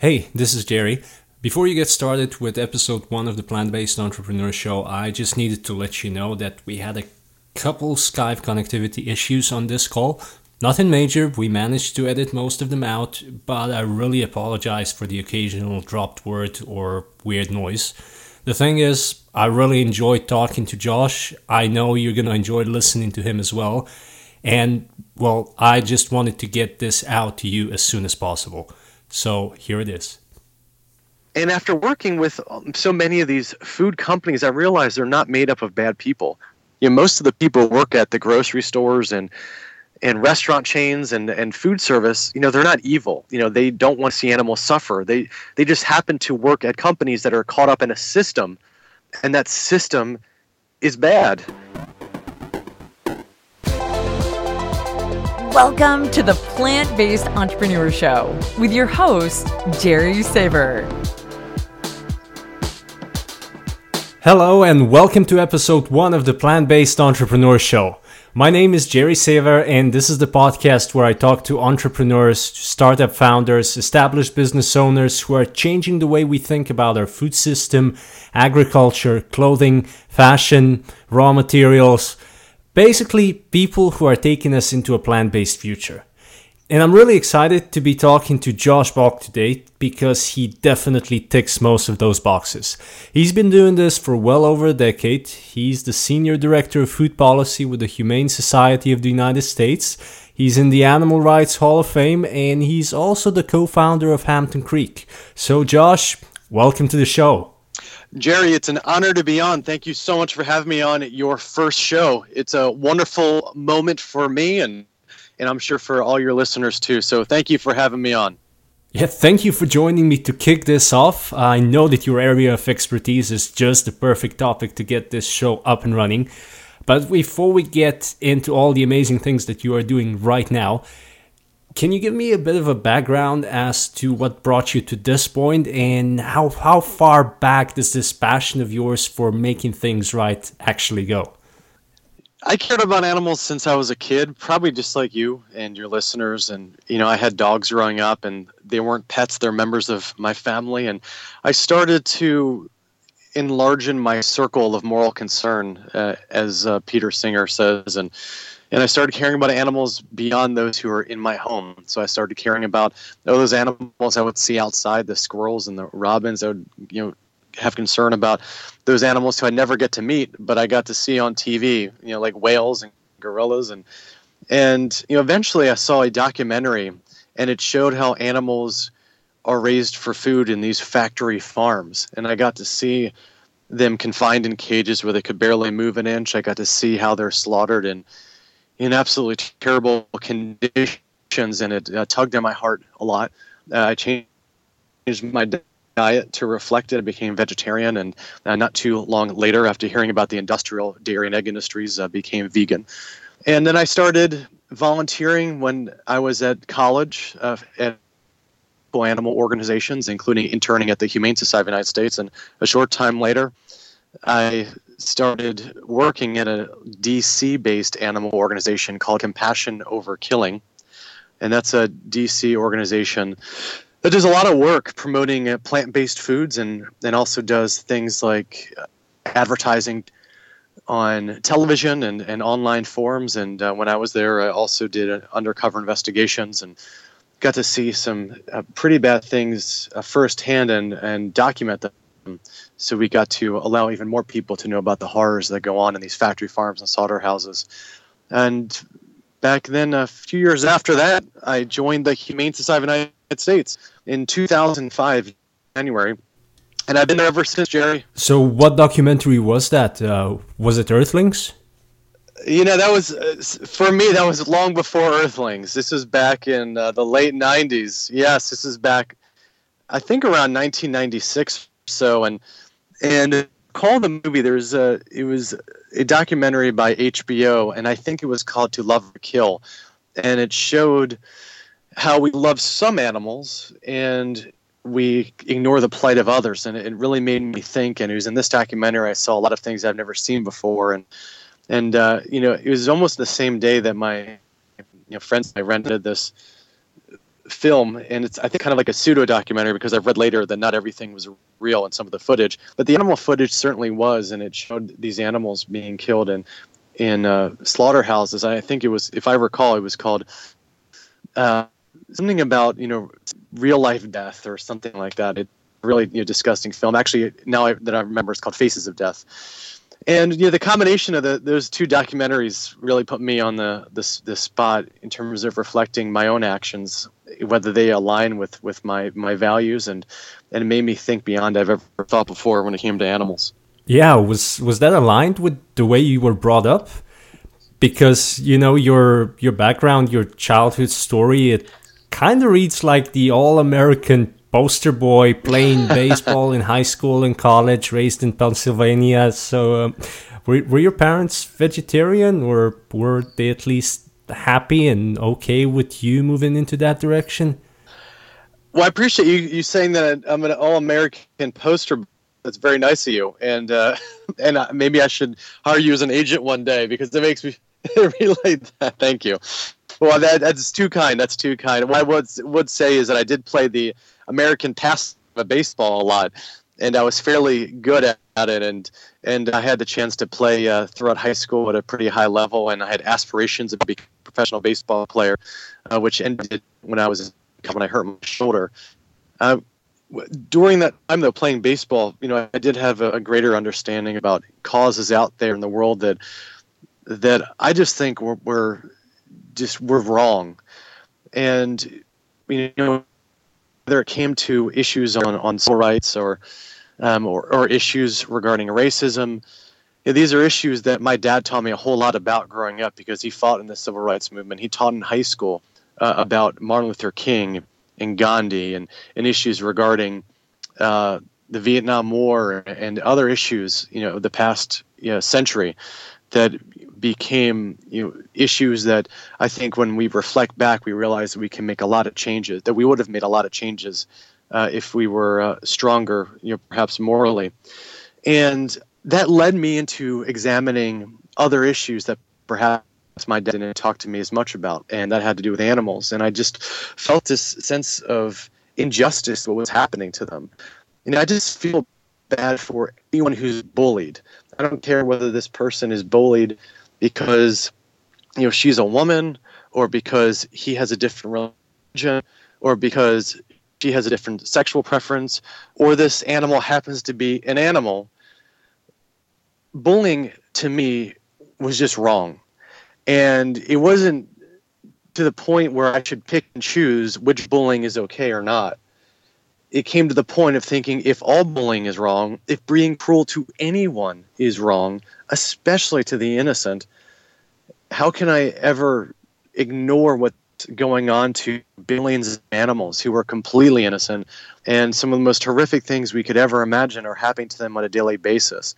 Hey, this is Jerry. Before you get started with episode one of the Plant Based Entrepreneur Show, I just needed to let you know that we had a couple Skype connectivity issues on this call. Nothing major, we managed to edit most of them out, but I really apologize for the occasional dropped word or weird noise. The thing is, I really enjoyed talking to Josh. I know you're going to enjoy listening to him as well. And, well, I just wanted to get this out to you as soon as possible. So here it is. And after working with um, so many of these food companies, I realized they're not made up of bad people. You know, most of the people work at the grocery stores and and restaurant chains and, and food service, you know, they're not evil. You know, they don't want to see animals suffer. They they just happen to work at companies that are caught up in a system, and that system is bad. Welcome to the Plant Based Entrepreneur Show with your host, Jerry Saver. Hello, and welcome to episode one of the Plant Based Entrepreneur Show. My name is Jerry Saver, and this is the podcast where I talk to entrepreneurs, startup founders, established business owners who are changing the way we think about our food system, agriculture, clothing, fashion, raw materials. Basically, people who are taking us into a plant based future. And I'm really excited to be talking to Josh Balk today because he definitely ticks most of those boxes. He's been doing this for well over a decade. He's the Senior Director of Food Policy with the Humane Society of the United States. He's in the Animal Rights Hall of Fame and he's also the co founder of Hampton Creek. So, Josh, welcome to the show. Jerry, it's an honor to be on. Thank you so much for having me on your first show. It's a wonderful moment for me and and I'm sure for all your listeners too. So thank you for having me on. Yeah, thank you for joining me to kick this off. I know that your area of expertise is just the perfect topic to get this show up and running. But before we get into all the amazing things that you are doing right now, can you give me a bit of a background as to what brought you to this point and how, how far back does this passion of yours for making things right actually go? I cared about animals since I was a kid, probably just like you and your listeners. And, you know, I had dogs growing up and they weren't pets, they're members of my family. And I started to enlarge in my circle of moral concern, uh, as uh, Peter Singer says. And, and I started caring about animals beyond those who are in my home. So I started caring about oh, those animals I would see outside, the squirrels and the robins. I would, you know, have concern about those animals who I never get to meet, but I got to see on TV, you know, like whales and gorillas and and you know eventually I saw a documentary and it showed how animals are raised for food in these factory farms and I got to see them confined in cages where they could barely move an inch. I got to see how they're slaughtered in in absolutely terrible conditions and it uh, tugged at my heart a lot. Uh, I changed my diet to reflect it. I became vegetarian, and uh, not too long later, after hearing about the industrial dairy and egg industries, uh, became vegan. And then I started volunteering when I was at college uh, at animal organizations, including interning at the Humane Society of the United States. And a short time later, I started working at a DC based animal organization called Compassion Over Killing. And that's a DC organization that does a lot of work promoting uh, plant-based foods and and also does things like uh, advertising on television and, and online forums and uh, when i was there i also did uh, undercover investigations and got to see some uh, pretty bad things uh, firsthand and, and document them so we got to allow even more people to know about the horrors that go on in these factory farms and slaughterhouses and back then a few years after that i joined the humane society of the united States in 2005, January. And I've been there ever since, Jerry. So, what documentary was that? Uh, was it Earthlings? You know, that was, uh, for me, that was long before Earthlings. This was back in uh, the late 90s. Yes, this is back, I think around 1996 so. And, and call the movie, there's a, it was a documentary by HBO, and I think it was called To Love or Kill. And it showed how we love some animals and we ignore the plight of others and it really made me think and it was in this documentary i saw a lot of things i've never seen before and and uh, you know it was almost the same day that my you know friends i rented this film, and it's I think kind of like a pseudo documentary because I've read later that not everything was real in some of the footage, but the animal footage certainly was, and it showed these animals being killed in in uh, slaughterhouses. I think it was, if I recall, it was called uh, something about you know real life death or something like that. It really you know, disgusting film. Actually, now I, that I remember, it's called Faces of Death. And you know the combination of the, those two documentaries really put me on the, the the spot in terms of reflecting my own actions, whether they align with, with my, my values, and and it made me think beyond I've ever thought before when it came to animals. Yeah, was was that aligned with the way you were brought up? Because you know your your background, your childhood story, it kind of reads like the all American poster boy playing baseball in high school and college, raised in Pennsylvania. So, um, were, were your parents vegetarian or were they at least happy and okay with you moving into that direction? Well, I appreciate you, you saying that I'm an all American poster. That's very nice of you. And, uh, and maybe I should hire you as an agent one day because it makes me relate that. Thank you. Well, that, that's too kind. That's too kind. What I would, would say is that I did play the American pass of baseball a lot, and I was fairly good at it. And and I had the chance to play uh, throughout high school at a pretty high level, and I had aspirations of becoming professional baseball player, uh, which ended when I was when I hurt my shoulder. Uh, during that time, though, playing baseball, you know, I did have a, a greater understanding about causes out there in the world that that I just think were, just were wrong, and you know whether it came to issues on, on civil rights or, um, or, or issues regarding racism. Yeah, these are issues that my dad taught me a whole lot about growing up because he fought in the civil rights movement. He taught in high school uh, about Martin Luther King and Gandhi and, and issues regarding uh, the Vietnam War and other issues, you know, the past you know, century that became you know issues that I think when we reflect back, we realize that we can make a lot of changes. That we would have made a lot of changes uh, if we were uh, stronger, you know, perhaps morally, and that led me into examining other issues that perhaps my dad didn't talk to me as much about, and that had to do with animals. And I just felt this sense of injustice what was happening to them. You know, I just feel bad for anyone who's bullied. I don't care whether this person is bullied because you know she's a woman or because he has a different religion or because she has a different sexual preference or this animal happens to be an animal bullying to me was just wrong and it wasn't to the point where i should pick and choose which bullying is okay or not it came to the point of thinking if all bullying is wrong, if being cruel to anyone is wrong, especially to the innocent, how can I ever ignore what's going on to billions of animals who are completely innocent and some of the most horrific things we could ever imagine are happening to them on a daily basis?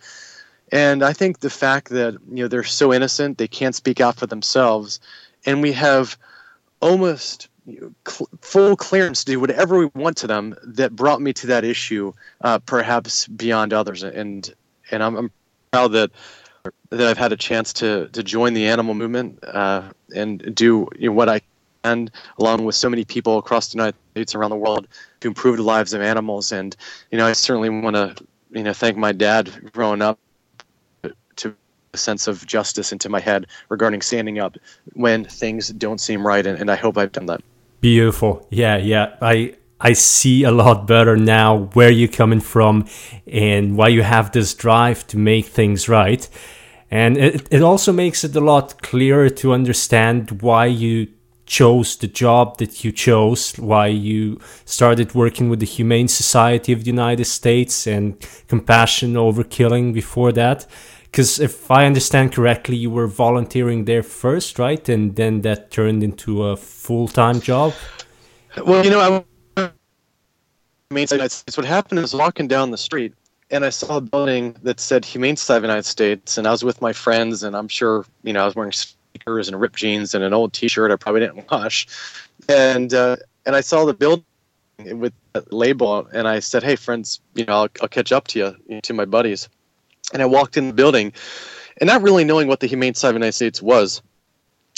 And I think the fact that you know they're so innocent, they can't speak out for themselves, and we have almost cl- full clearance to do whatever we want to them that brought me to that issue, uh, perhaps beyond others. And and I'm, I'm, proud that that I've had a chance to to join the animal movement uh, and do you know, what I can, along with so many people across the United States, around the world, to improve the lives of animals. And you know, I certainly want to you know thank my dad growing up sense of justice into my head regarding standing up when things don't seem right, and, and I hope I've done that. Beautiful. Yeah, yeah. I I see a lot better now where you're coming from and why you have this drive to make things right. And it, it also makes it a lot clearer to understand why you chose the job that you chose, why you started working with the Humane Society of the United States and Compassion Over Killing before that. Because if I understand correctly, you were volunteering there first, right? And then that turned into a full time job? Well, you know, I mean, it's what happened is walking down the street and I saw a building that said Humane Society of the United States, and I was with my friends, and I'm sure, you know, I was wearing sneakers and ripped jeans and an old T-shirt I probably didn't wash, and uh, and I saw the building with that label, and I said, "Hey, friends, you know, I'll, I'll catch up to you, you know, to my buddies." And I walked in the building, and not really knowing what the Humane Society of the United States was,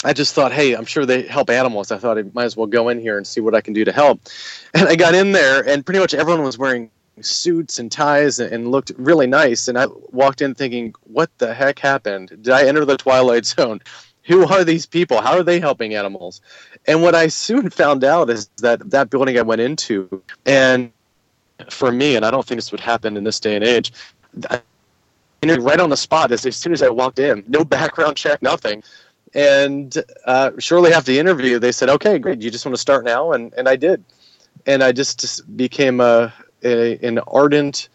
I just thought, hey, I'm sure they help animals. I thought I might as well go in here and see what I can do to help. And I got in there, and pretty much everyone was wearing suits and ties and looked really nice. And I walked in thinking, what the heck happened? Did I enter the Twilight Zone? Who are these people? How are they helping animals? And what I soon found out is that that building I went into, and for me, and I don't think this would happen in this day and age, I, right on the spot as, as soon as I walked in, no background check, nothing. And uh, shortly after the interview, they said, "Okay, great. You just want to start now?" And and I did, and I just, just became a, a, an ardent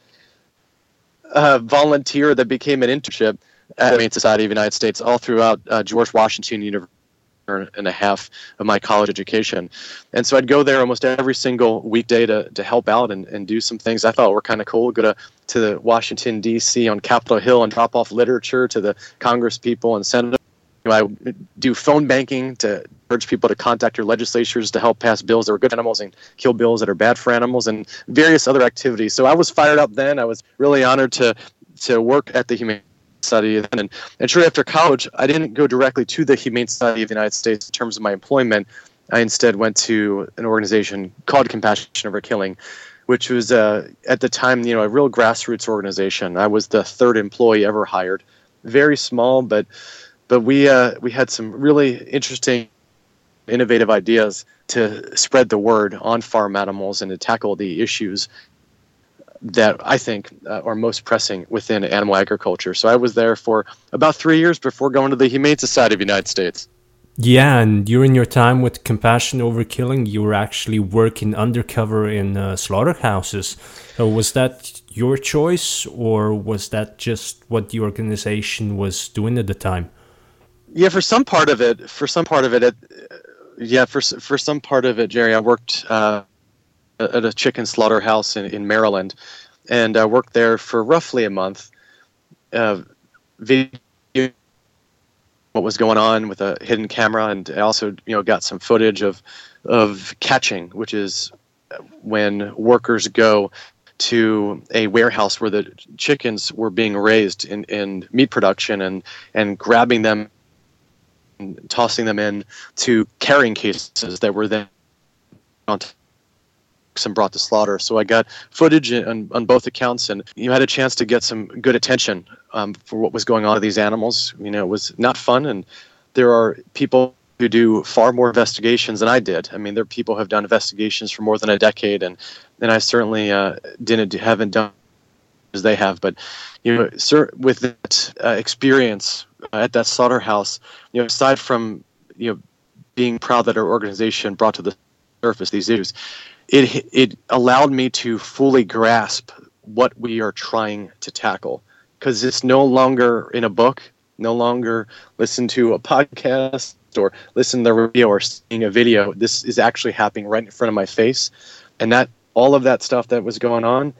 uh, volunteer that became an internship at the Humane Society of the United States all throughout uh, George Washington University and a half of my college education. And so I'd go there almost every single weekday to, to help out and, and do some things I thought were kind of cool. Go to, to Washington, D.C. on Capitol Hill and drop off literature to the Congress people and senators. I do phone banking to urge people to contact your legislatures to help pass bills that are good for animals and kill bills that are bad for animals and various other activities. So I was fired up then. I was really honored to to work at the Humane Society. And, and shortly after college, I didn't go directly to the Humane Society of the United States in terms of my employment. I instead went to an organization called Compassion Over Killing, which was uh, at the time, you know, a real grassroots organization. I was the third employee ever hired, very small, but but we uh, we had some really interesting, innovative ideas to spread the word on farm animals and to tackle the issues that I think uh, are most pressing within animal agriculture. So I was there for about three years before going to the Humane Society of the United States. Yeah, and during your time with Compassion Over Killing, you were actually working undercover in uh, slaughterhouses. So was that your choice, or was that just what the organization was doing at the time? Yeah, for some part of it, for some part of it, it yeah, for for some part of it, Jerry, I worked uh, at a chicken slaughterhouse in, in Maryland, and I worked there for roughly a month. Uh, video what was going on with a hidden camera, and I also you know got some footage of of catching, which is when workers go to a warehouse where the chickens were being raised in, in meat production and and grabbing them and tossing them in to carrying cases that were then and brought to slaughter. So I got footage on, on both accounts, and you had a chance to get some good attention um, for what was going on with these animals. You know, it was not fun, and there are people who do far more investigations than I did. I mean, there are people who have done investigations for more than a decade, and and I certainly uh, didn't haven't done as they have. But you know, sir, with that uh, experience uh, at that slaughterhouse, you know, aside from you know being proud that our organization brought to the surface these issues, it it allowed me to fully grasp what we are trying to tackle because it's no longer in a book, no longer listen to a podcast or listen to the radio or seeing a video. This is actually happening right in front of my face, and that all of that stuff that was going on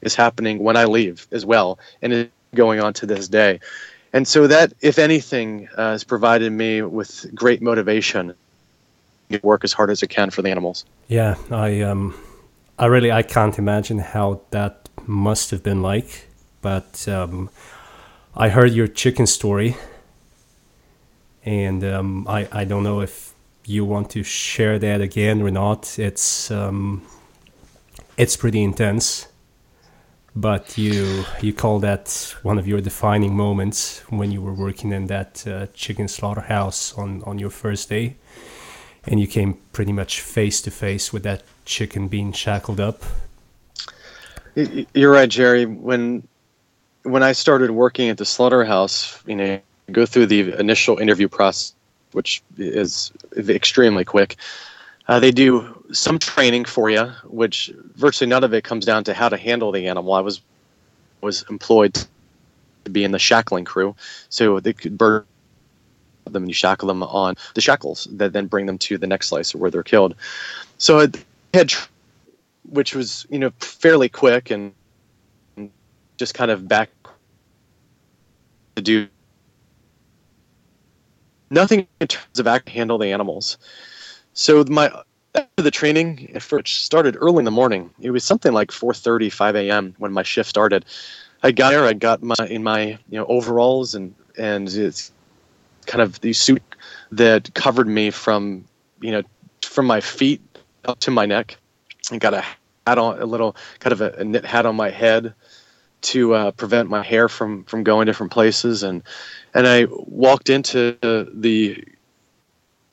is happening when I leave as well, and it's going on to this day. And so that, if anything, uh, has provided me with great motivation work as hard as it can for the animals. Yeah, I um, I really I can't imagine how that must have been like. But um, I heard your chicken story, and um, I I don't know if you want to share that again or not. It's um, it's pretty intense. But you you call that one of your defining moments when you were working in that uh, chicken slaughterhouse on, on your first day and you came pretty much face to face with that chicken being shackled up. You're right, Jerry. When when I started working at the slaughterhouse, you know, go through the initial interview process, which is extremely quick. Uh, they do some training for you, which virtually none of it comes down to how to handle the animal. I was was employed to be in the shackling crew, so they could burn them and you shackle them on the shackles that then bring them to the next slice where they're killed. So it had, which was you know fairly quick and just kind of back to do nothing in terms of act handle the animals. So my after the training, which started early in the morning, it was something like 4:30, 5 a.m. when my shift started. I got there. I got my in my you know overalls and and it's kind of the suit that covered me from you know from my feet up to my neck, and got a hat on, a little kind of a, a knit hat on my head to uh, prevent my hair from from going different places, and and I walked into the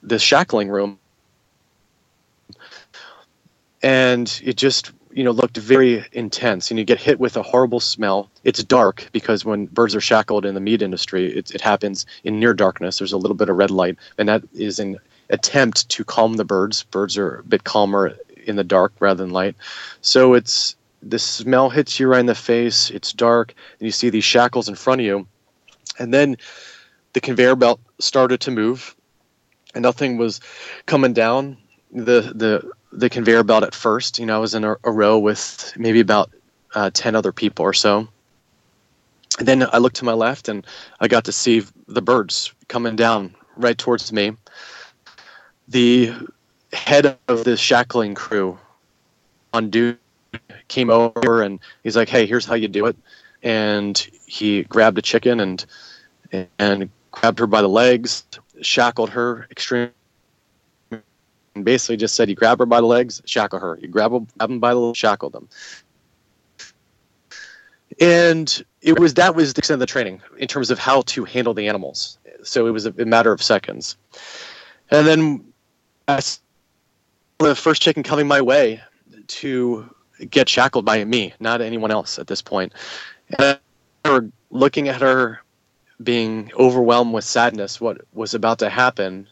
the shackling room, and it just you know looked very intense. And you get hit with a horrible smell. It's dark because when birds are shackled in the meat industry it, it happens in near darkness. There's a little bit of red light. And that is an attempt to calm the birds. Birds are a bit calmer in the dark rather than light. So it's the smell hits you right in the face. It's dark. And you see these shackles in front of you. And then the conveyor belt started to move. And nothing was coming down. The the the conveyor belt at first. You know, I was in a, a row with maybe about uh, 10 other people or so. And then I looked to my left and I got to see the birds coming down right towards me. The head of the shackling crew on duty came over and he's like, "Hey, here's how you do it." And he grabbed a chicken and and grabbed her by the legs, shackled her extremely and basically just said you grab her by the legs, shackle her. You grab, them, grab them by the legs, shackle them. And it was that was the extent of the training in terms of how to handle the animals. So it was a, a matter of seconds. And then I the first chicken coming my way to get shackled by me, not anyone else at this point. And I remember looking at her being overwhelmed with sadness, what was about to happen,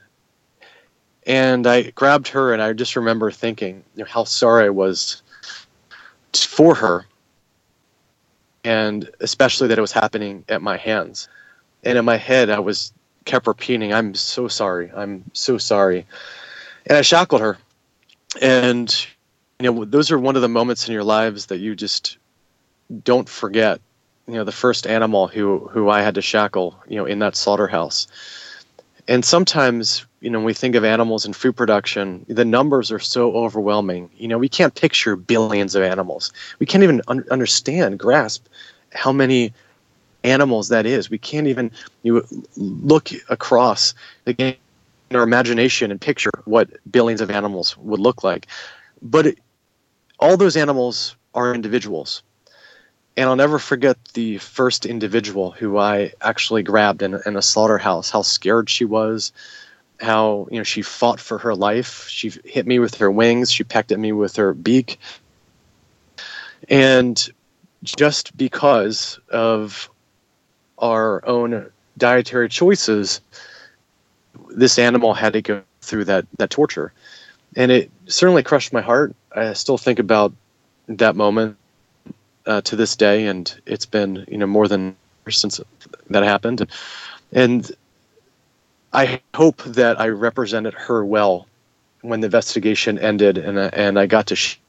and I grabbed her, and I just remember thinking you know, how sorry I was for her, and especially that it was happening at my hands. And in my head, I was kept repeating, "I'm so sorry. I'm so sorry." And I shackled her, and you know, those are one of the moments in your lives that you just don't forget. You know, the first animal who who I had to shackle, you know, in that slaughterhouse. And sometimes you know, when we think of animals and food production, the numbers are so overwhelming. You know, we can't picture billions of animals. We can't even un- understand, grasp how many animals that is. We can't even you look across again in our imagination and picture what billions of animals would look like. But it, all those animals are individuals. And I'll never forget the first individual who I actually grabbed in, in a slaughterhouse, how scared she was, how you know she fought for her life. She hit me with her wings. She pecked at me with her beak, and just because of our own dietary choices, this animal had to go through that that torture, and it certainly crushed my heart. I still think about that moment uh, to this day, and it's been you know more than since that happened, and I hope that I represented her well when the investigation ended, and uh, and I got to share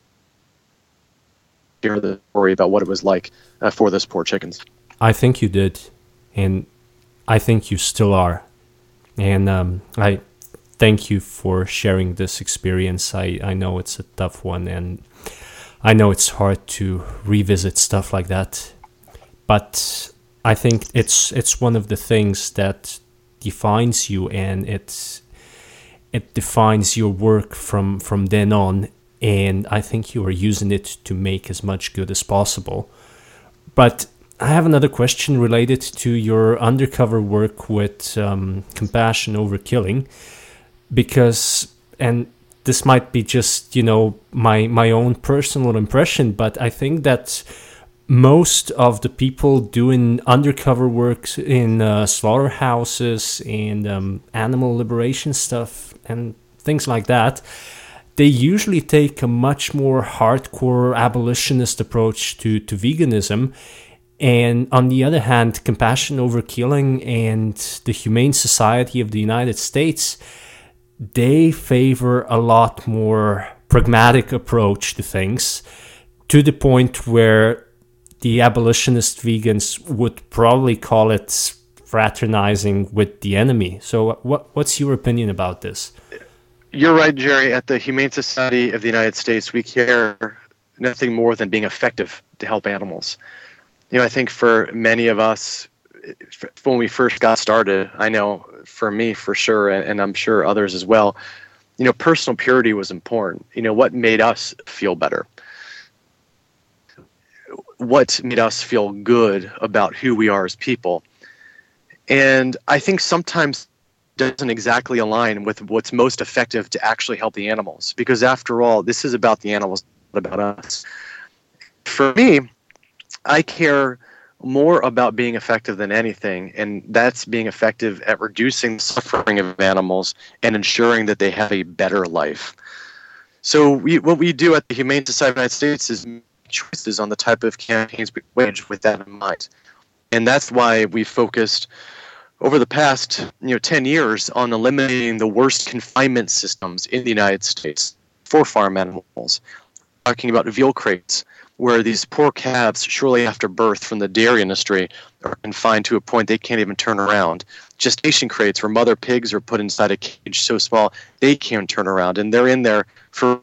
the story about what it was like uh, for those poor chickens. I think you did, and I think you still are, and um, I thank you for sharing this experience. I I know it's a tough one, and I know it's hard to revisit stuff like that, but I think it's it's one of the things that defines you and it's it defines your work from from then on. And i think you are using it to make as much good as possible. But i have another question related to your undercover work with um, compassion over killing because and this might be just you know my my own personal impression but i think that most of the people doing undercover work in uh, slaughterhouses and um, animal liberation stuff and things like that, they usually take a much more hardcore abolitionist approach to, to veganism. And on the other hand, Compassion Over Killing and the Humane Society of the United States, they favor a lot more pragmatic approach to things to the point where the abolitionist vegans would probably call it fraternizing with the enemy. So, what, what's your opinion about this? You're right, Jerry. At the Humane Society of the United States, we care nothing more than being effective to help animals. You know, I think for many of us, when we first got started, I know for me for sure, and, I'm sure others as well, you know, personal purity was important. You know, what made us feel better? What made us feel good about who we are as people? And I think sometimes doesn't exactly align with what's most effective to actually help the animals because after all this is about the animals not about us for me i care more about being effective than anything and that's being effective at reducing the suffering of animals and ensuring that they have a better life so we, what we do at the humane society of the united states is choices on the type of campaigns we wage with that in mind and that's why we focused over the past you know 10 years on eliminating the worst confinement systems in the United States for farm animals. Talking about veal crates, where these poor calves, shortly after birth from the dairy industry, are confined to a point they can't even turn around. Gestation crates, where mother pigs are put inside a cage so small they can't turn around, and they're in there for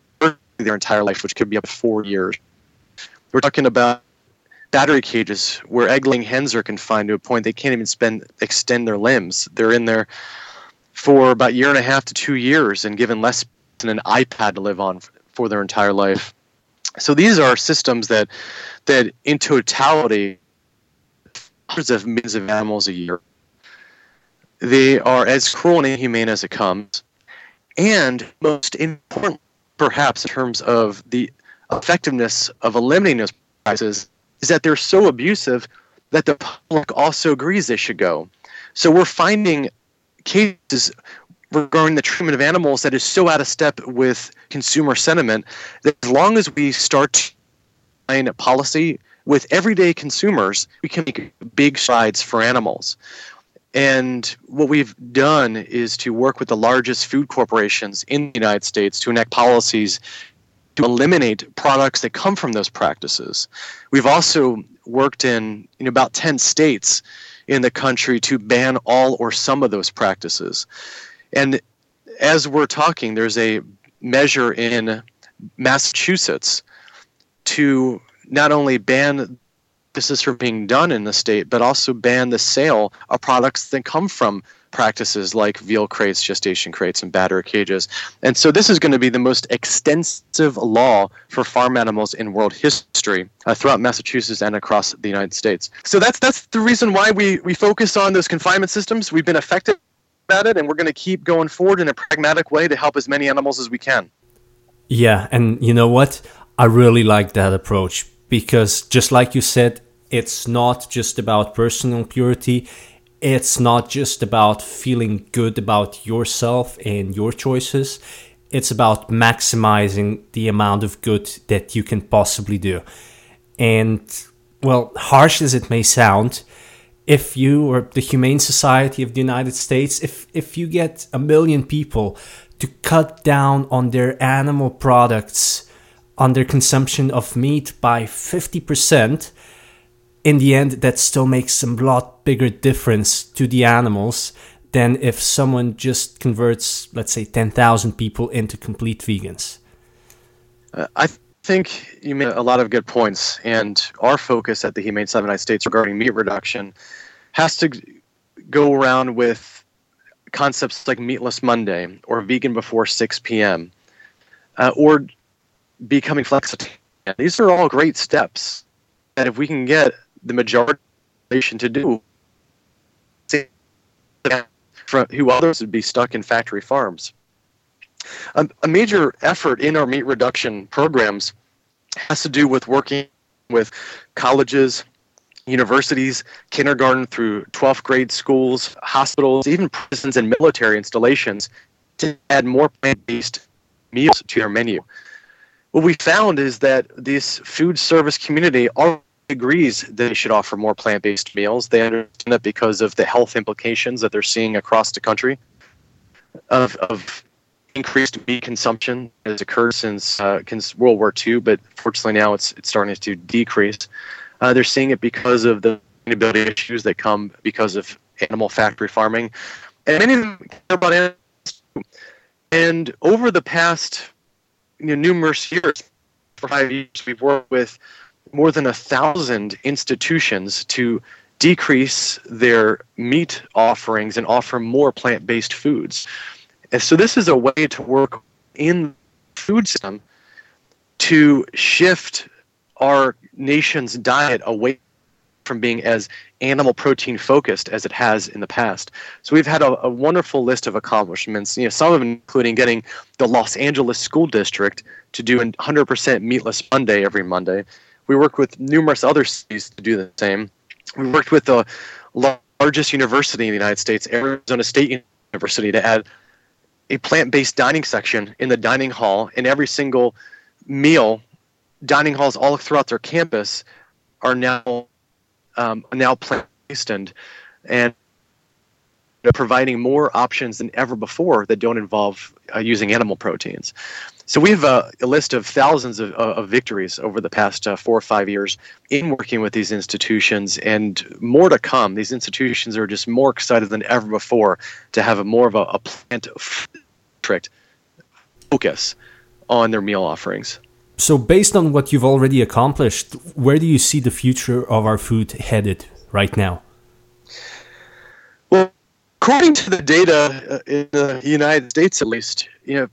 their entire life, which could be up to four years. We're talking about battery cages where egg-laying hens are confined to a point they can't even spend extend their limbs. They're in there for about a year and a half to two years and given less than an iPad to live on for their entire life. So these are systems that that in totality hundreds of millions of animals a year. They are as cruel and inhumane as it comes. And most important perhaps in terms of the effectiveness of eliminating those prices is that they're so abusive that the public also agrees they should go. So we're finding cases regarding the treatment of animals that is so out of step with consumer sentiment that as long as we start a policy with everyday consumers, we can make big strides for animals. And what we've done is to work with the largest food corporations in the United States to enact policies to eliminate products that come from those practices. We've also worked in, in about 10 states in the country to ban all or some of those practices. And as we're talking, there's a measure in Massachusetts to not only ban this is from being done in the state, but also ban the sale of products that come from practices like veal crates, gestation crates, and battery cages. And so this is going to be the most extensive law for farm animals in world history uh, throughout Massachusetts and across the United States. So that's that's the reason why we we focus on those confinement systems. We've been effective at it, and we're going to keep going forward in a pragmatic way to help as many animals as we can. Yeah, and you know what? I really like that approach because just like you said, it's not just about personal purity it's not just about feeling good about yourself and your choices. It's about maximizing the amount of good that you can possibly do. And, well, harsh as it may sound, if you or the Humane Society of the United States, if, if you get a million people to cut down on their animal products, on their consumption of meat by 50%, in the end, that still makes a lot bigger difference to the animals than if someone just converts, let's say, 10,000 people into complete vegans. Uh, I think you made a lot of good points, and our focus at the Humane the United States regarding meat reduction has to go around with concepts like Meatless Monday or Vegan Before 6 p.m. Uh, or becoming flexible. These are all great steps that if we can get the majority to do from who others would be stuck in factory farms. A, a major effort in our meat reduction programs has to do with working with colleges, universities, kindergarten through 12th grade schools, hospitals, even prisons and military installations to add more plant based meals to their menu. What we found is that this food service community already agrees they should offer more plant based meals. They understand that because of the health implications that they're seeing across the country of, of increased meat consumption has occurred since, uh, World War II, but fortunately now it's, it's starting to decrease. Uh, they're seeing it because of the sustainability issues that come because of animal factory farming. And many of them care about animals. And over the past you know, numerous years, for five years, we've worked with more than a thousand institutions to decrease their meat offerings and offer more plant based foods. And so, this is a way to work in the food system to shift our nation's diet away from being as animal protein focused as it has in the past. So we've had a, a, wonderful list of accomplishments. You know, some of them including getting the Los Angeles School District to do a 100% meatless Monday every Monday. We worked with numerous other cities to do the same. We worked with the largest university in the United States, Arizona State University, to add a plant-based dining section in the dining hall in every single meal. Dining halls all throughout their campus are now um, now plant-based and and providing more options than ever before that don't involve uh, using animal proteins. So we have a, a list of thousands of, of, victories over the past uh, four or five years in working with these institutions, and more to come. These institutions are just more excited than ever before to have a more of a, a plant focus on their meal offerings. So, based on what you've already accomplished, where do you see the future of our food headed right now? According to the data uh, in the United States, at least, you know,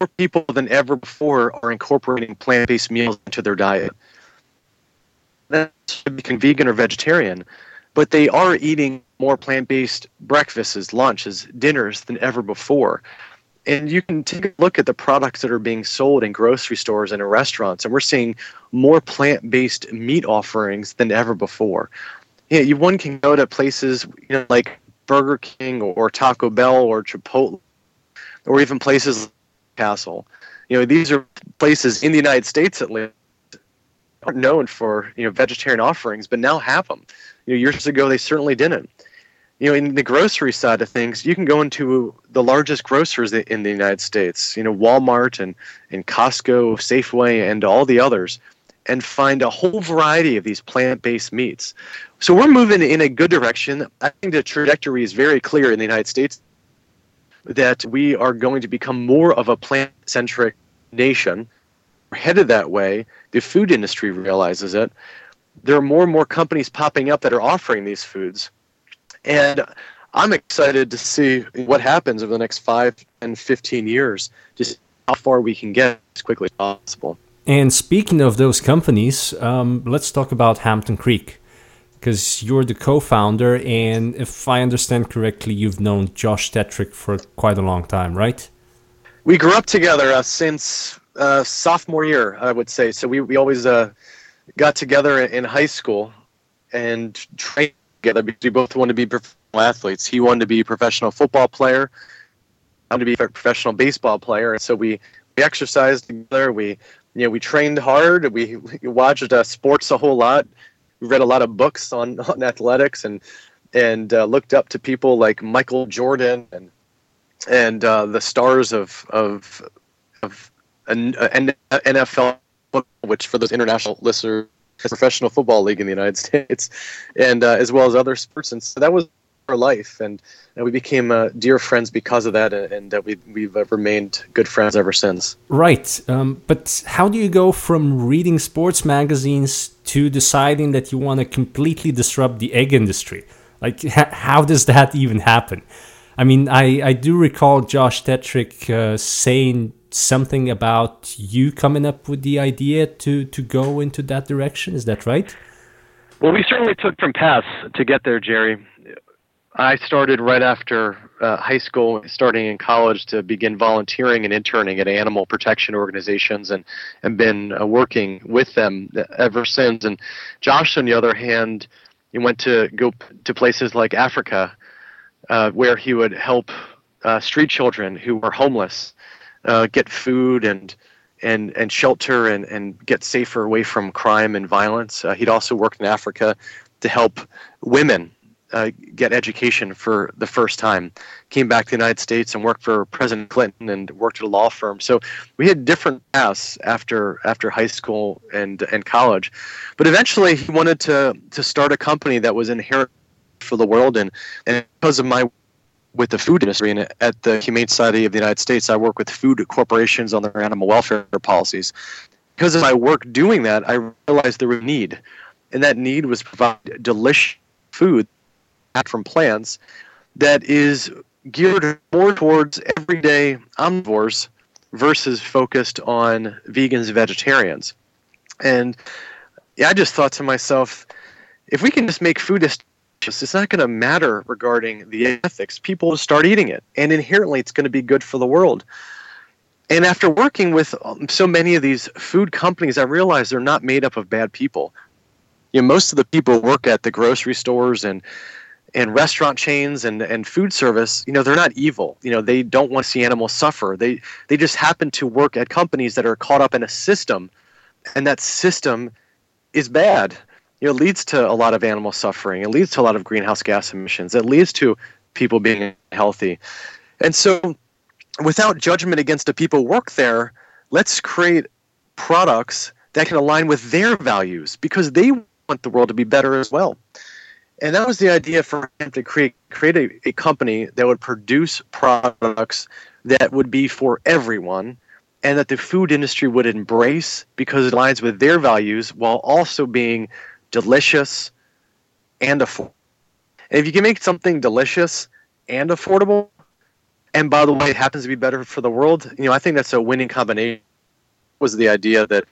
more people than ever before are incorporating plant-based meals into their diet. That's become vegan or vegetarian, but they are eating more plant-based breakfasts, lunches, dinners than ever before and you can take a look at the products that are being sold in grocery stores and in restaurants, and we're seeing more plant-based meat offerings than ever before. Yeah, you, one can go to places you know, like Burger King or Taco Bell or Chipotle, or even places like Castle. You know, these are places in the United States at least aren't known for you know vegetarian offerings, but now have them. You know, years ago they certainly didn't you know, in the grocery side of things, you can go into the largest grocers in the United States, you know, Walmart and, and Costco, Safeway, and all the others, and find a whole variety of these plant based meats. So we're moving in a good direction. I think the trajectory is very clear in the United States that we are going to become more of a plant centric nation. We're headed that way. The food industry realizes it. There are more and more companies popping up that are offering these foods and I'm excited to see what happens over the next five and 15 years, just how far we can get as quickly as possible. And speaking of those companies, um, let's talk about Hampton Creek because you're the co-founder, and if I understand correctly, you've known Josh Tetrick for quite a long time, right? We grew up together uh, since uh, sophomore year, I would say. So we we always uh, got together in high school and trained together because we both wanted to be professional athletes. He wanted to be a professional football player. I wanted to be a professional baseball player, and so we we exercised together. We you know we trained hard. We, we watched uh, sports a whole lot. We read a lot of books on on athletics and and uh, looked up to people like Michael Jordan and and uh, the stars of of of an, NFL, which for those international listeners professional football league in the United States, and uh, as well as other sports. And so that was life, and, and we became uh, dear friends because of that, and uh, we we've uh, remained good friends ever since. Right, um, but how do you go from reading sports magazines to deciding that you want to completely disrupt the egg industry? Like, how does that even happen? I mean, I, I do recall Josh Tetrick uh, saying something about you coming up with the idea to to go into that direction. Is that right? Well, we certainly took from paths to get there, Jerry. I started right after uh, high school, starting in college to begin volunteering and interning at animal protection organizations, and and been uh, working with them ever since. And Josh, on the other hand, he went to go to places like Africa, uh, where he would help uh, street children who were homeless uh, get food and and and shelter and and get safer away from crime and violence. Uh, he'd also worked in Africa to help women uh, get education for the first time. Came back to the United States and worked for President Clinton and worked at a law firm. So we had different paths after after high school and and college, but eventually he wanted to to start a company that was inherent for the world and and because of my with the food industry and at the Humane Society of the United States, I work with food corporations on their animal welfare policies. Because of my work doing that, I realized there was a need, and that need was provide delicious food from plants that is geared more towards everyday omnivores versus focused on vegans and vegetarians. And I just thought to myself, if we can just make food it's not going to matter regarding the ethics. People will start eating it, and inherently, it's going to be good for the world. And after working with um, so many of these food companies, I realized they're not made up of bad people. You know, most of the people work at the grocery stores and and restaurant chains and, and food service, you know, they're not evil. You know, they don't want to see animals suffer. They they just happen to work at companies that are caught up in a system, and that system is bad. You know, it leads to a lot of animal suffering. It leads to a lot of greenhouse gas emissions. It leads to people being healthy. And so, without judgment against the people who work there, let's create products that can align with their values because they want the world to be better as well. And that was the idea for him to create create a, a company that would produce products that would be for everyone and that the food industry would embrace because it aligns with their values while also being delicious and affordable. And if you can make something delicious and affordable, and by the way, it happens to be better for the world, you know, I think that's a winning combination. Was the idea that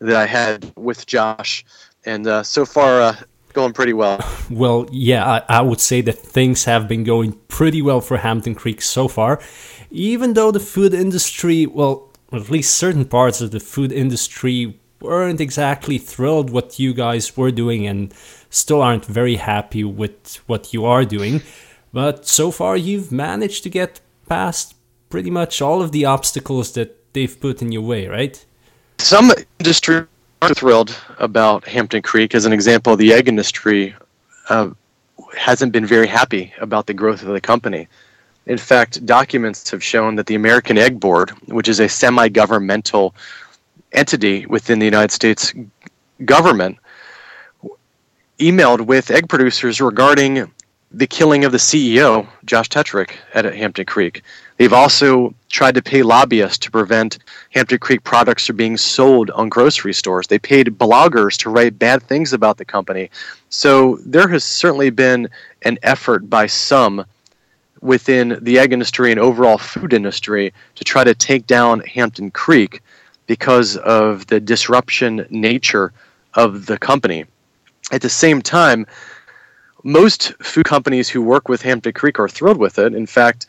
that I had with Josh, and uh, so far uh, going pretty well. Well, yeah, I, I, would say that things have been going pretty well for Hampton Creek so far, even though the food industry, well, at least certain parts of the food industry weren't exactly thrilled what you guys were doing and still aren't very happy with what you are doing. But so far, you've managed to get past pretty much all of the obstacles that they've put in your way, right? Some industry thrilled about Hampton Creek. As an example, the egg industry uh, hasn't been very happy about the growth of the company. In fact, documents have shown that the American Egg Board, which is a semi governmental entity within the United States government, emailed with egg producers regarding the killing of the CEO, Josh Tetrick, at Hampton Creek. They've also tried to pay lobbyists to prevent Hampton Creek products from being sold on grocery stores. They paid bloggers to write bad things about the company. So there has certainly been an effort by some within the egg industry and overall food industry to try to take down Hampton Creek because of the disruption nature of the company. At the same time, most food companies who work with Hampton Creek are thrilled with it. In fact,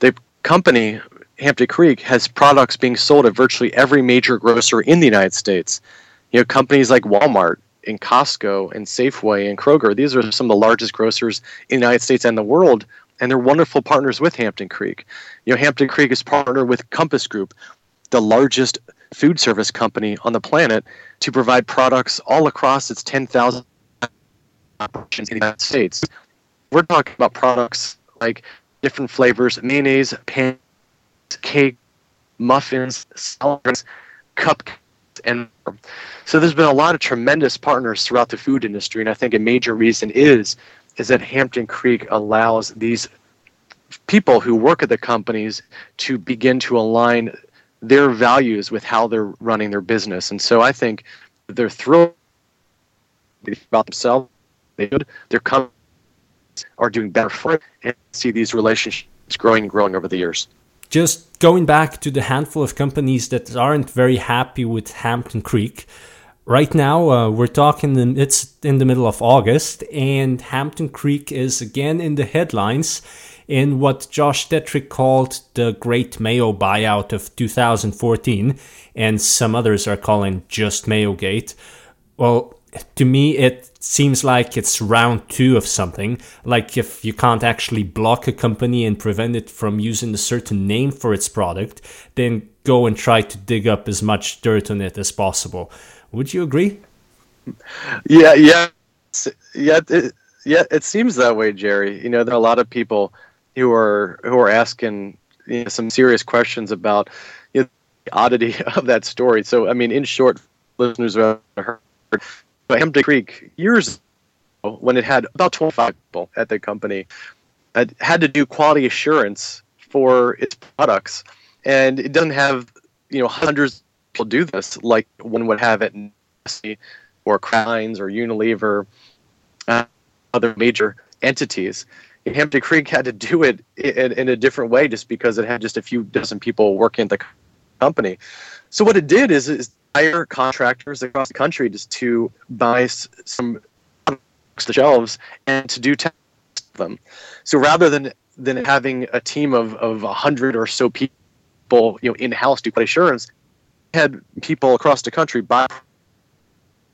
the company, Hampton Creek, has products being sold at virtually every major grocer in the United States. You know, companies like Walmart and Costco and Safeway and Kroger, these are some of the largest grocers in the United States and the world, and they're wonderful partners with Hampton Creek. You know, Hampton Creek is partnered with Compass Group, the largest food service company on the planet, to provide products all across its 10,000 operations in the United States. We're talking about products like different flavors, mayonnaise, pan, cake, muffins, salads, cupcakes, and more. So there's been a lot of tremendous partners throughout the food industry, and I think a major reason is is that Hampton Creek allows these people who work at the companies to begin to align their values with how they're running their business. And so I think they're thrilled about themselves their companies are doing better for it, and see these relationships growing and growing over the years. Just going back to the handful of companies that aren't very happy with Hampton Creek. Right now, uh, we're talking, in, it's in the middle of August, and Hampton Creek is again in the headlines in what Josh Tetrick called the Great Mayo Buyout of 2014, and some others are calling just Mayo Gate. Well, to me, it seems like it's round two of something. Like if you can't actually block a company and prevent it from using a certain name for its product, then go and try to dig up as much dirt on it as possible. Would you agree? Yeah, yeah, yeah. It, yeah, it seems that way, Jerry. You know, there are a lot of people who are who are asking you know, some serious questions about you know, the oddity of that story. So, I mean, in short, listeners have heard Hampton Creek years ago, when it had about 25 people at the company, it had to do quality assurance for its products, and it doesn't have you know hundreds of people do this like one would have at Nestle or Kraft or Unilever. Uh, other major entities. Hampton Creek had to do it in, in, a different way just because it had just a few dozen people working at the company. So what it did is, is hire contractors across the country just to buy some products the shelves and to do tests them. So rather than than having a team of of a hundred or so people, you know, in house do quality assurance, had people across the country buy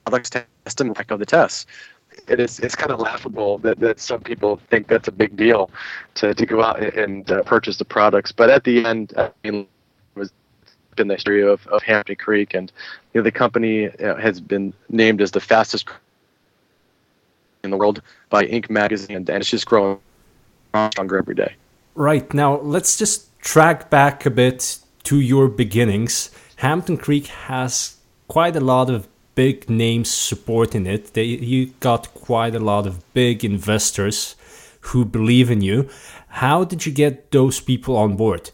products, test and echo the tests. It is it's kind of laughable that, that some people think that's a big deal to, to go out and uh, purchase the products, but at the end, I mean, was been the history of, of Hampton Creek, and you know, the company uh, has been named as the fastest in the world by Inc. magazine, and it's just growing stronger every day. Right now, let's just track back a bit to your beginnings. Hampton Creek has quite a lot of big names supporting it. They, you got quite a lot of big investors who believe in you. How did you get those people on board?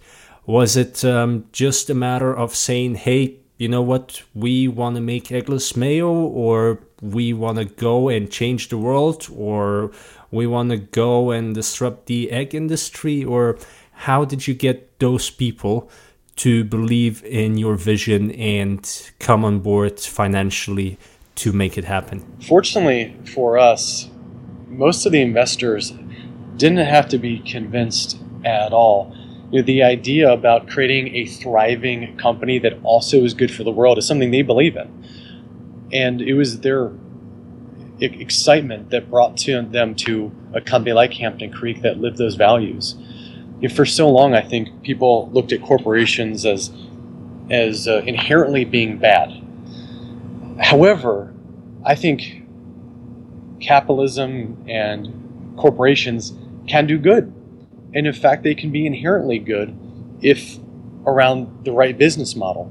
Was it um, just a matter of saying, hey, you know what, we want to make eggless mayo, or we want to go and change the world, or we want to go and disrupt the egg industry, or how did you get those people to believe in your vision and come on board financially to make it happen? Fortunately for us, most of the investors didn't have to be convinced at all. You know, the idea about creating a thriving company that also is good for the world is something they believe in. And it was their excitement that brought to them to a company like Hampton Creek that lived those values for so long, I think people looked at corporations as as uh, inherently being bad. However, I think capitalism and corporations can do good, and in fact, they can be inherently good if around the right business model.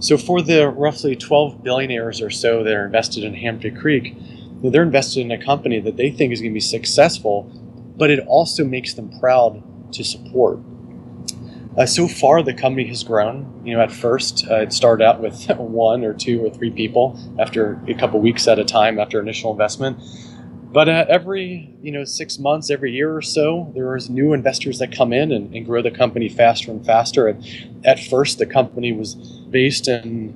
So, for the roughly 12 billionaires or so that are invested in Hampton Creek, they're invested in a company that they think is going to be successful, but it also makes them proud to support. Uh, so far, the company has grown. You know, at first, uh, it started out with one or two or three people after a couple weeks at a time after initial investment. But uh, every you know six months, every year or so, there is new investors that come in and, and grow the company faster and faster. At first, the company was based in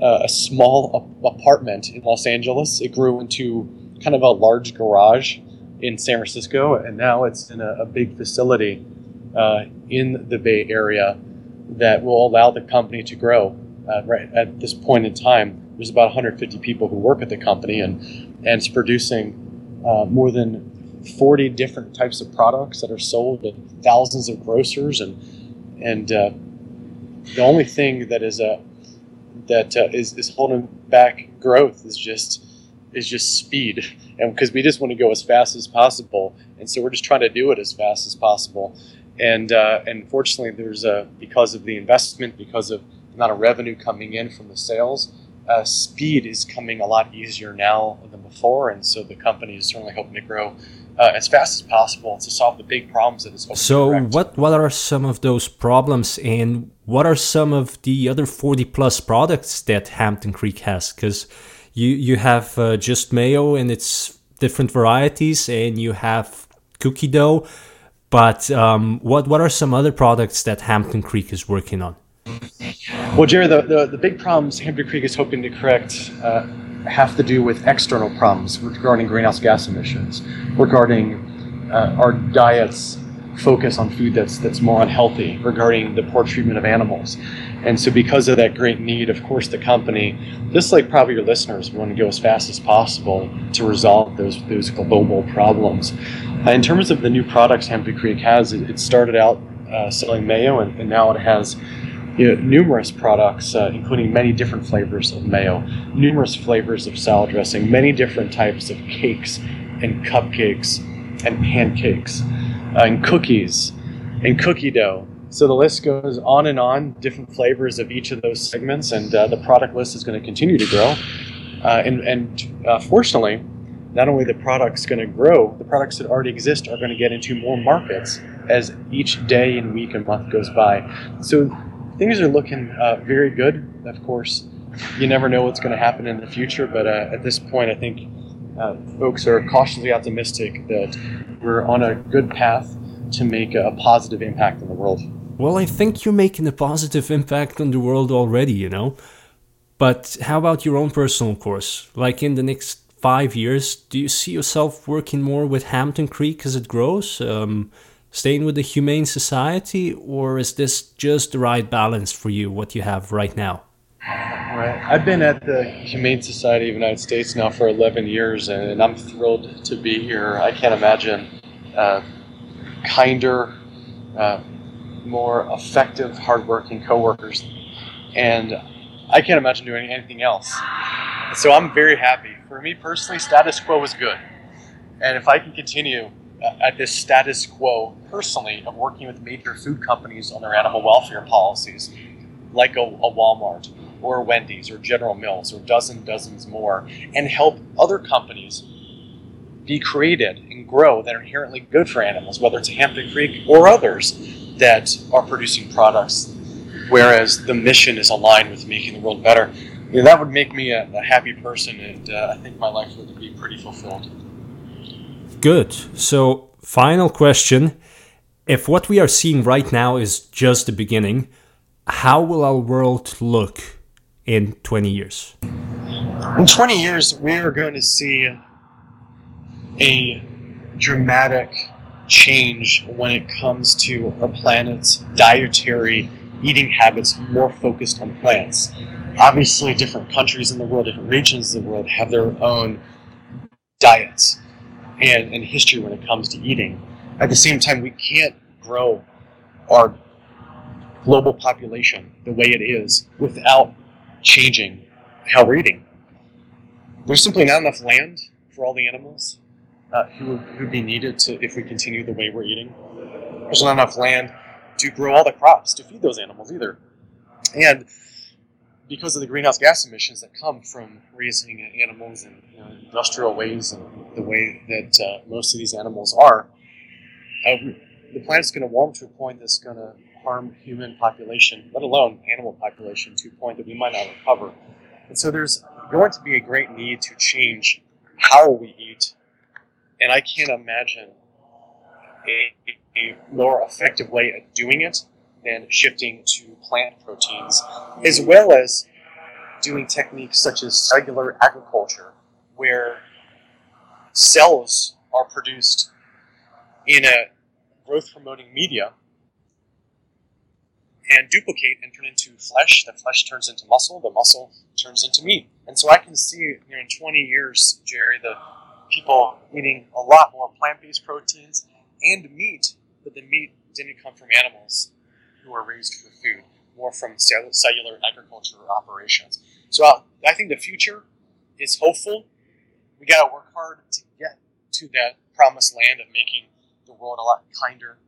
uh, a small apartment in Los Angeles. It grew into kind of a large garage in San Francisco, and now it's in a, a big facility uh, in the Bay Area that will allow the company to grow. Uh, right at this point in time, there's about 150 people who work at the company, and and it's producing uh, more than 40 different types of products that are sold to thousands of grocers, and and uh, the only thing that is a that uh, is is holding back growth is just is just speed. And because we just want to go as fast as possible. And so we're just trying to do it as fast as possible. And uh, and fortunately, there's a because of the investment, because of the amount of revenue coming in from the sales, uh, speed is coming a lot easier now than before, and so the company is certainly hoping to grow uh, as fast as possible to solve the big problems that it's hoping so what what are some of those problems and what are some of the other 40 plus products that hampton creek has because you you have uh, just mayo and its different varieties and you have cookie dough but um, what what are some other products that Hampton Creek is working on? Well, Jerry, the, the, the big problems Hampton Creek is hoping to correct uh, have to do with external problems regarding greenhouse gas emissions, regarding uh, our diets focus on food that's that's more unhealthy, regarding the poor treatment of animals. And so, because of that great need, of course, the company, just like probably your listeners, want to go as fast as possible to resolve those those global problems. Uh, in terms of the new products Hampton Creek has, it, it started out uh, selling mayo, and, and, now it has you know, numerous products, uh, including many different flavors of mayo, numerous flavors of salad dressing, many different types of cakes and cupcakes and pancakes uh, and cookies and cookie dough. So the list goes on and on, different flavors of each of those segments, and uh, the product list is going to continue to grow. Uh, and and fortunately, not only the product's going to grow, the products that already exist are going to get into more markets as each day and week and month goes by. So things are looking uh, very good. Of course, you never know what's going to happen in the future, but uh, at this point, I think uh, folks are cautiously optimistic that we're on a good path to make a positive impact on the world. Well, I think you're making a positive impact on the world already, you know. But how about your own personal course? Like in the next five years, do you see yourself working more with Hampton Creek as it grows, um, staying with the Humane Society, or is this just the right balance for you, what you have right now? Right. I've been at the Humane Society of the United States now for 11 years, and I'm thrilled to be here. I can't imagine uh, kinder, uh, more effective, hardworking coworkers, and I can't imagine doing anything else. So I'm very happy. For me personally, status quo is good, and if I can continue at this status quo personally of working with major food companies on their animal welfare policies, like a, a Walmart or Wendy's or General Mills or dozen dozens more, and help other companies be created and grow that are inherently good for animals, whether it's Hampton Creek or others that are producing products, whereas the mission is aligned with making the world better. You know, that would make me a, a happy person, and uh, I think my life would be pretty fulfilled. Good. So, final question. If what we are seeing right now is just the beginning, how will our world look in 20 years? In 20 years, we are going to see a dramatic change when it comes to our planet's dietary eating habits more focused on plants. Obviously, different countries in the world, different regions of the world have their own diets and, and history when it comes to eating. At the same time, we can't grow our global population the way it is without changing how we're eating. There's simply not enough land for all the animals uh, who would be needed to if we continue the way we're eating. There's not enough land to grow all the crops to feed those animals either. And because of the greenhouse gas emissions that come from raising animals in you know, industrial ways and the way that uh, most of these animals are, uh, the planet's going to warm to a point that's going to harm human population, let alone animal population, to a point that we might not recover. And so there's going to be a great need to change how we eat. And I can't imagine a, a more effective way of doing it than shifting to plant proteins, as well as doing techniques such as cellular agriculture, where cells are produced in a growth promoting media and duplicate and turn into flesh. The flesh turns into muscle. The muscle turns into meat. And so I can see, you know, in 20 years, Jerry, the people eating a lot more plant-based proteins and meat, but the meat didn't come from animals who are raised for food, more from cellular agriculture operations. So uh, I think the future is hopeful. We got to work hard to get to that promised land of making the world a lot kinder,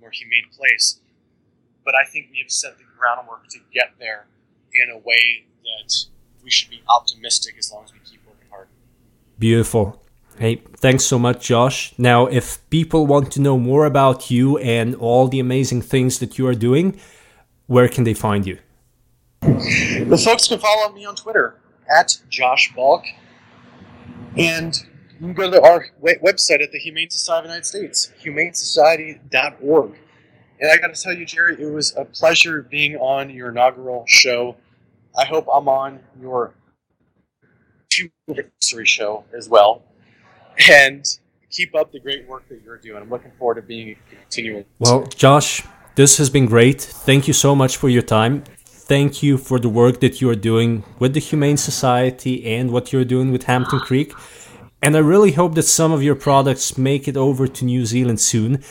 more humane place but I think we have set the groundwork to get there in a way that we should be optimistic as long as we keep working hard. Beautiful. Hey, thanks so much, Josh. Now, if people want to know more about you and all the amazing things that you are doing, where can they find you? The folks can follow me on Twitter at Josh Balk. And you can go to our website at the Humane Society of the United States, humanesociety.org. And I got to tell you, Jerry, it was a pleasure being on your inaugural show. I hope I'm on your anniversary show as well. And keep up the great work that you're doing. I'm looking forward to being continuing. Well, Josh, this has been great. Thank you so much for your time. Thank you for the work that you are doing with the Humane Society and what you're doing with Hampton Creek. And I really hope that some of your products make it over to New Zealand soon.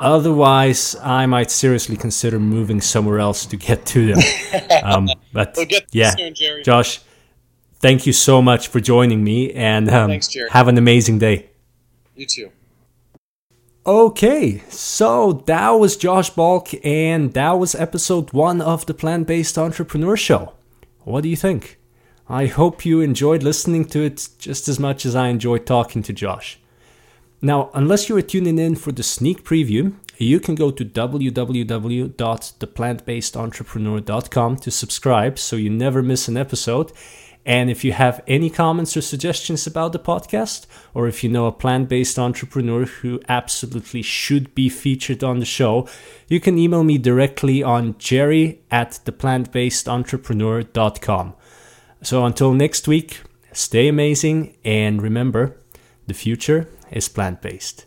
Otherwise, I might seriously consider moving somewhere else to get to them. Um, but we'll yeah, soon, Josh, thank you so much for joining me, and um, Thanks, have an amazing day. You too. Okay, so that was Josh Balk, and that was episode one of the Plant Based Entrepreneur Show. What do you think? I hope you enjoyed listening to it just as much as I enjoyed talking to Josh. Now, unless you are tuning in for the sneak preview, you can go to www.theplantbasedentrepreneur.com to subscribe so you never miss an episode. And if you have any comments or suggestions about the podcast, or if you know a plant based entrepreneur who absolutely should be featured on the show, you can email me directly on jerry at theplantbasedentrepreneur.com. So until next week, stay amazing and remember the future is plant based.